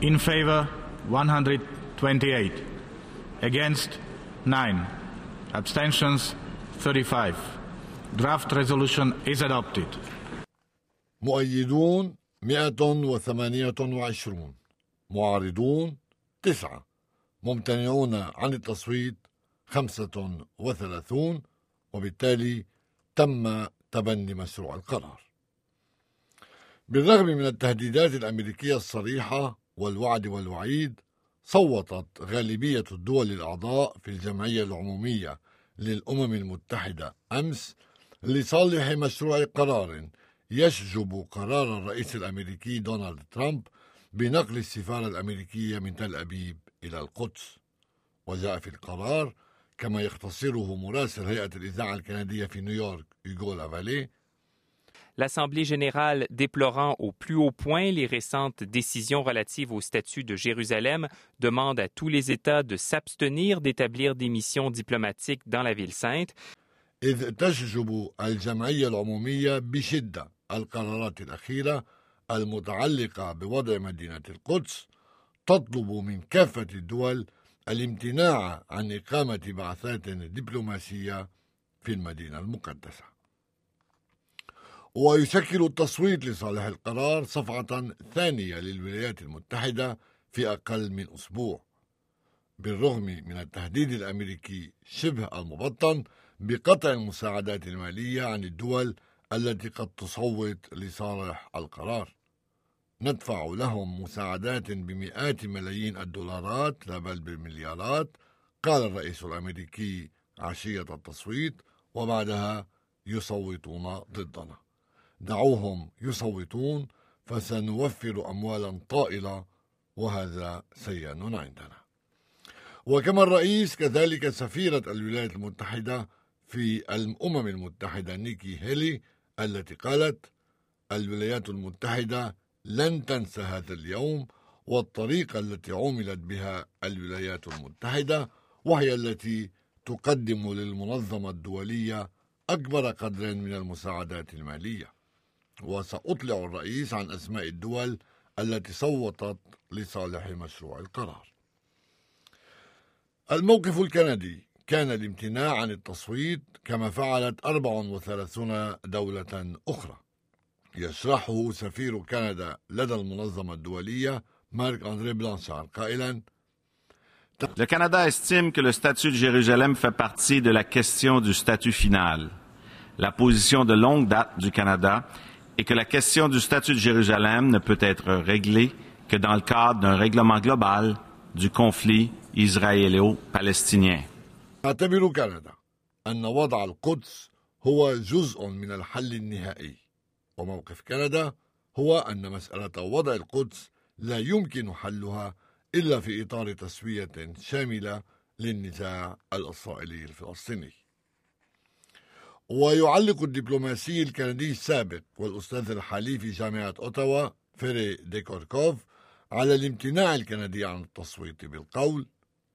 In favor 128. Against 9. Abstentions 35. Draft resolution is adopted. مؤيدون 128 معارضون تسعة ممتنعون عن التصويت 35 وبالتالي تم تبني مشروع القرار بالرغم من التهديدات الأمريكية الصريحة والوعد والوعيد صوتت غالبية الدول الأعضاء في الجمعية العمومية للأمم المتحدة أمس لصالح مشروع قرار يشجب قرار الرئيس الأمريكي دونالد ترامب بنقل السفارة الأمريكية من تل أبيب إلى القدس. وجاء في القرار كما يختصره مراسل هيئة الإذاعة الكندية في نيويورك يوغو لافالي l'Assemblée générale déplorant au plus haut point les récentes décisions relatives au statut de Jérusalem demande à tous les États de s'abstenir d'établir des missions diplomatiques dans la ville sainte. إذ تشجب الجمعية العمومية بشدة القرارات الأخيرة المتعلقة بوضع مدينة القدس تطلب من كافة الدول الامتناع عن إقامة بعثات دبلوماسية في المدينة المقدسة ويشكل التصويت لصالح القرار صفعة ثانية للولايات المتحدة في أقل من أسبوع بالرغم من التهديد الأمريكي شبه المبطن بقطع المساعدات المالية عن الدول التي قد تصوت لصالح القرار. ندفع لهم مساعدات بمئات ملايين الدولارات لا بل بالمليارات قال الرئيس الأمريكي عشية التصويت وبعدها يصوتون ضدنا. دعوهم يصوتون فسنوفر أموالا طائلة وهذا سيان عندنا. وكما الرئيس كذلك سفيرة الولايات المتحدة في الأمم المتحدة نيكي هيلي التي قالت الولايات المتحدة لن تنسى هذا اليوم والطريقة التي عملت بها الولايات المتحدة وهي التي تقدم للمنظمة الدولية أكبر قدر من المساعدات المالية. وسأطلع الرئيس عن أسماء الدول التي صوتت لصالح مشروع القرار الموقف الكندي كان الامتناع عن التصويت كما فعلت 34 دولة أخرى يشرحه سفير كندا لدى المنظمة الدولية مارك أندري بلانشار قائلا Le Canada estime que le statut de Jérusalem fait partie de la question du statut final. La position de longue date du Canada et que la question du statut de Jérusalem ne peut être réglée que dans le cadre d'un règlement global du conflit israélo-palestinien. تعتبر كندا أن وضع القدس هو جزء من الحل النهائي وموقف كندا هو أن مسألة وضع القدس لا يمكن حلها إلا في إطار تسوية شاملة للنزاع الإسرائيلي الفلسطيني ويعلق الدبلوماسي الكندي السابق والأستاذ الحالي في جامعة أوتاوا فيري دي كيركوف على الامتناع الكندي عن التصويت بالقول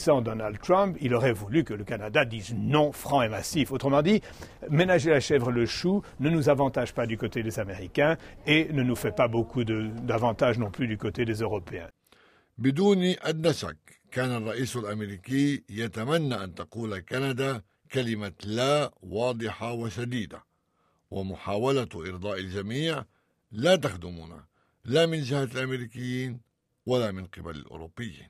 Sans Donald Trump, il aurait voulu que le Canada dise non franc et massif. Autrement dit, ménager la chèvre le chou ne nous avantage pas du côté des Américains et ne nous fait pas beaucoup d'avantages non plus du côté des Européens. بدون أدنى شك كان الرئيس الأمريكي يتمنى أن تقول كندا كلمة لا واضحة وشديدة ومحاولة إرضاء الجميع لا تخدمنا لا من جهة الأمريكيين ولا من قبل الأوروبيين.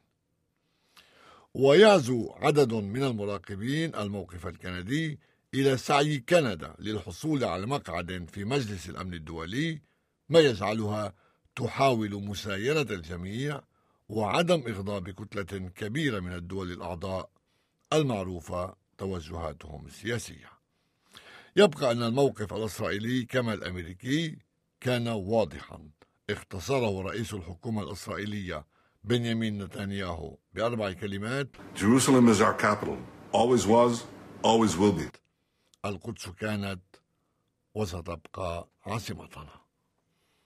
ويعزو عدد من المراقبين الموقف الكندي إلى سعي كندا للحصول على مقعد في مجلس الأمن الدولي ما يجعلها تحاول مسايرة الجميع وعدم إغضاب كتلة كبيرة من الدول الأعضاء المعروفة توجهاتهم السياسية يبقى أن الموقف الإسرائيلي كما الأمريكي كان واضحا اختصره رئيس الحكومة الإسرائيلية بنيامين نتنياهو بأربع كلمات Jerusalem is our capital. Always was, always will be. القدس كانت وستبقى عاصمتنا